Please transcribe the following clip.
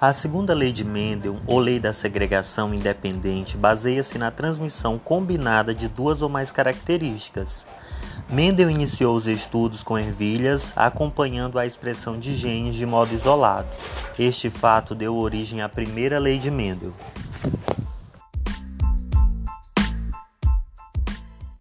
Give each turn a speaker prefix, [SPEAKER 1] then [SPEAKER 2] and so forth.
[SPEAKER 1] A segunda lei de Mendel, ou lei da segregação independente, baseia-se na transmissão combinada de duas ou mais características. Mendel iniciou os estudos com ervilhas, acompanhando a expressão de genes de modo isolado. Este fato deu origem à primeira lei de Mendel.